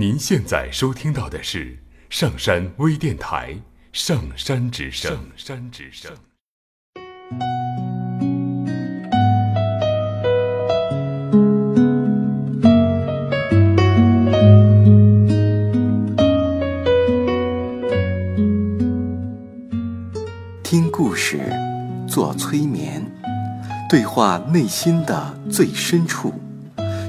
您现在收听到的是上山微电台《上山之声》。上山之声。听故事，做催眠，对话内心的最深处，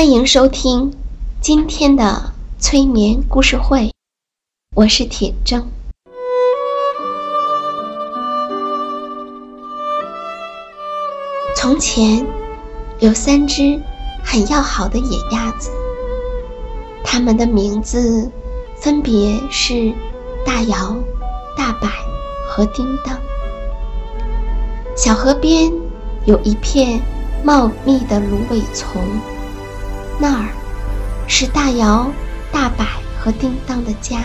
欢迎收听今天的催眠故事会，我是铁铮。从前有三只很要好的野鸭子，它们的名字分别是大摇、大摆和叮当。小河边有一片茂密的芦苇丛。那儿是大摇、大摆和叮当的家。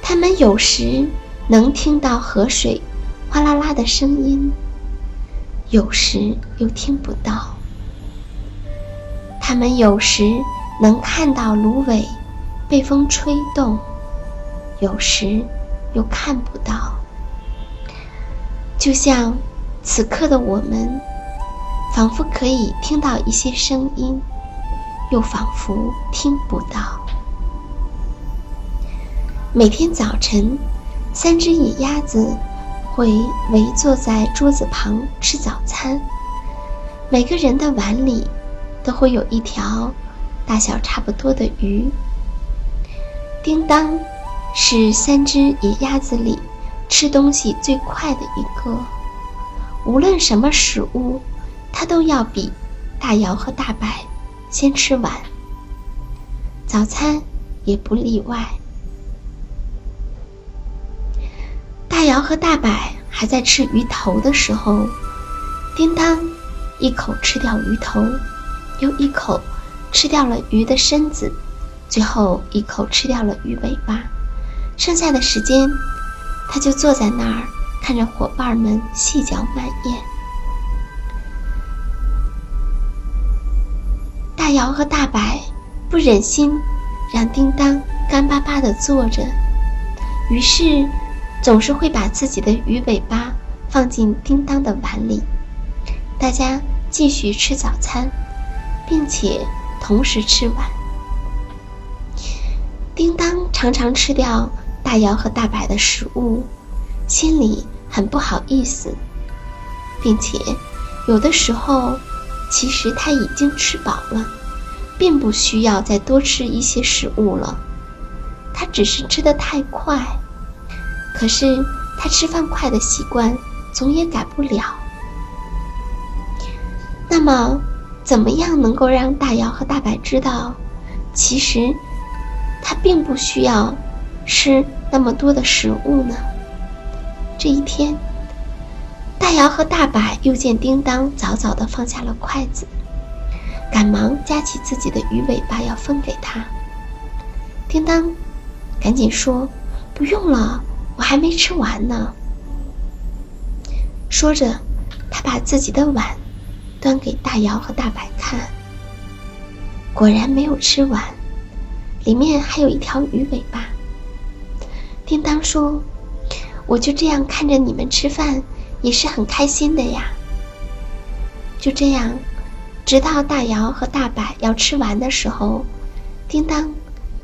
他们有时能听到河水哗啦啦的声音，有时又听不到。他们有时能看到芦苇被风吹动，有时又看不到。就像此刻的我们。仿佛可以听到一些声音，又仿佛听不到。每天早晨，三只野鸭子会围坐在桌子旁吃早餐。每个人的碗里都会有一条大小差不多的鱼。叮当是三只野鸭子里吃东西最快的一个，无论什么食物。他都要比大姚和大白先吃完，早餐也不例外。大姚和大白还在吃鱼头的时候，叮当一口吃掉鱼头，又一口吃掉了鱼的身子，最后一口吃掉了鱼尾巴。剩下的时间，他就坐在那儿看着伙伴们细嚼慢咽。大摇和大摆不忍心让叮当干巴巴地坐着，于是总是会把自己的鱼尾巴放进叮当的碗里。大家继续吃早餐，并且同时吃完。叮当常常吃掉大摇和大摆的食物，心里很不好意思，并且有的时候其实他已经吃饱了。并不需要再多吃一些食物了，他只是吃得太快。可是他吃饭快的习惯总也改不了。那么，怎么样能够让大摇和大白知道，其实他并不需要吃那么多的食物呢？这一天，大摇和大白又见叮当早早地放下了筷子。赶忙夹起自己的鱼尾巴要分给他。叮当，赶紧说：“不用了，我还没吃完呢。”说着，他把自己的碗端给大摇和大摆看，果然没有吃完，里面还有一条鱼尾巴。叮当说：“我就这样看着你们吃饭，也是很开心的呀。”就这样。直到大摇和大摆要吃完的时候，叮当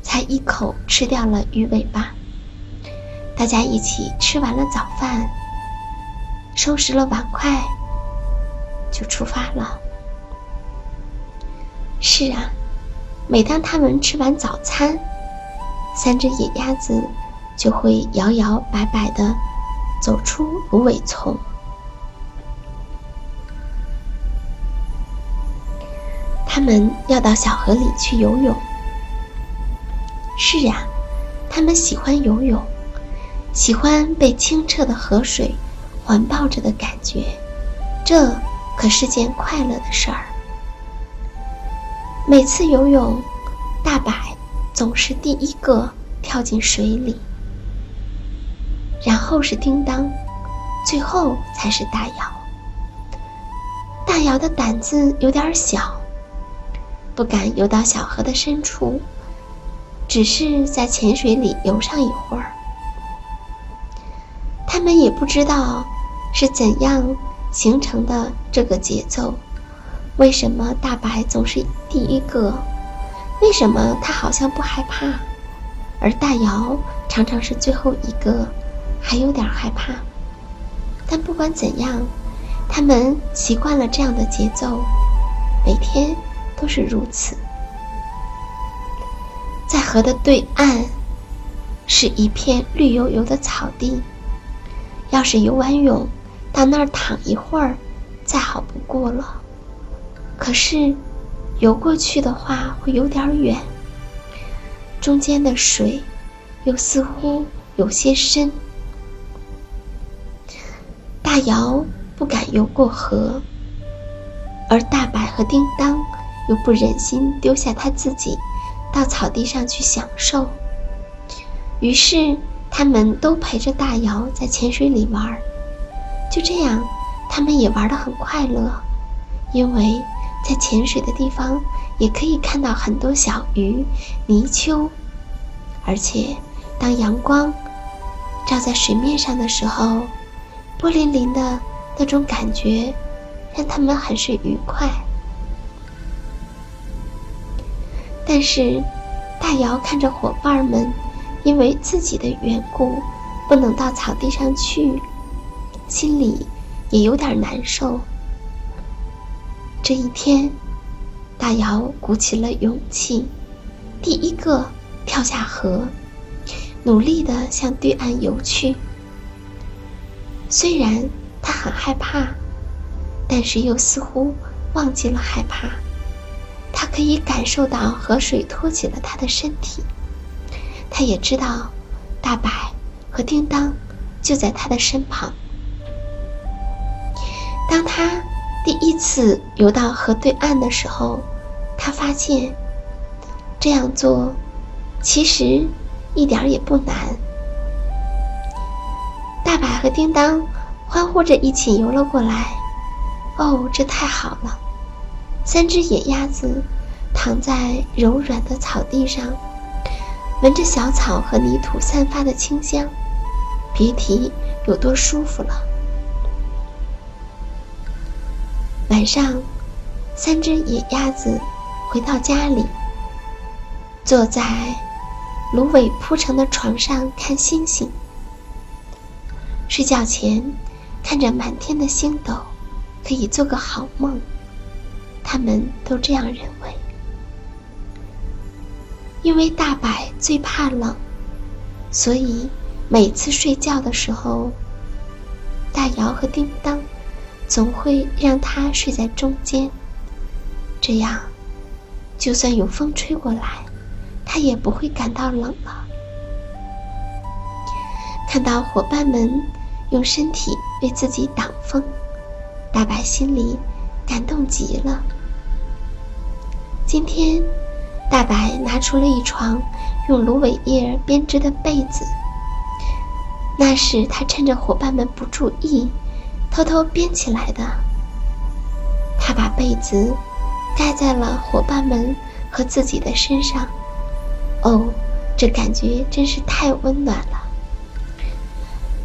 才一口吃掉了鱼尾巴。大家一起吃完了早饭，收拾了碗筷，就出发了。是啊，每当他们吃完早餐，三只野鸭子就会摇摇摆摆的走出芦苇丛。他们要到小河里去游泳。是呀，他们喜欢游泳，喜欢被清澈的河水环抱着的感觉，这可是件快乐的事儿。每次游泳，大白总是第一个跳进水里，然后是叮当，最后才是大姚。大姚的胆子有点小，不敢游到小河的深处。只是在浅水里游上一会儿，他们也不知道是怎样形成的这个节奏。为什么大白总是第一个？为什么他好像不害怕，而大姚常常是最后一个，还有点害怕？但不管怎样，他们习惯了这样的节奏，每天都是如此。在河的对岸，是一片绿油油的草地。要是游完泳，到那儿躺一会儿，再好不过了。可是，游过去的话会有点远，中间的水又似乎有些深。大姚不敢游过河，而大白和叮当又不忍心丢下他自己。到草地上去享受。于是，他们都陪着大姚在浅水里玩儿。就这样，他们也玩得很快乐，因为在浅水的地方也可以看到很多小鱼、泥鳅。而且，当阳光照在水面上的时候，波粼粼的那种感觉，让他们很是愉快。但是，大姚看着伙伴们因为自己的缘故不能到草地上去，心里也有点难受。这一天，大姚鼓起了勇气，第一个跳下河，努力地向对岸游去。虽然他很害怕，但是又似乎忘记了害怕。可以感受到河水托起了他的身体，他也知道大白和叮当就在他的身旁。当他第一次游到河对岸的时候，他发现这样做其实一点也不难。大白和叮当欢呼着一起游了过来。哦，这太好了！三只野鸭子躺在柔软的草地上，闻着小草和泥土散发的清香，别提有多舒服了。晚上，三只野鸭子回到家里，坐在芦苇铺成的床上看星星。睡觉前，看着满天的星斗，可以做个好梦。他们都这样认为，因为大白最怕冷，所以每次睡觉的时候，大姚和叮当总会让他睡在中间。这样，就算有风吹过来，他也不会感到冷了。看到伙伴们用身体为自己挡风，大白心里感动极了。今天，大白拿出了一床用芦苇叶编织的被子。那是他趁着伙伴们不注意，偷偷编起来的。他把被子盖在了伙伴们和自己的身上。哦，这感觉真是太温暖了。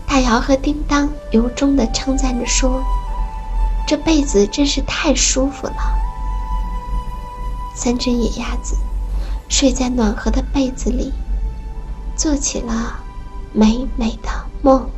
大姚和叮当由衷地称赞着说：“这被子真是太舒服了。”三只野鸭子睡在暖和的被子里，做起了美美的梦。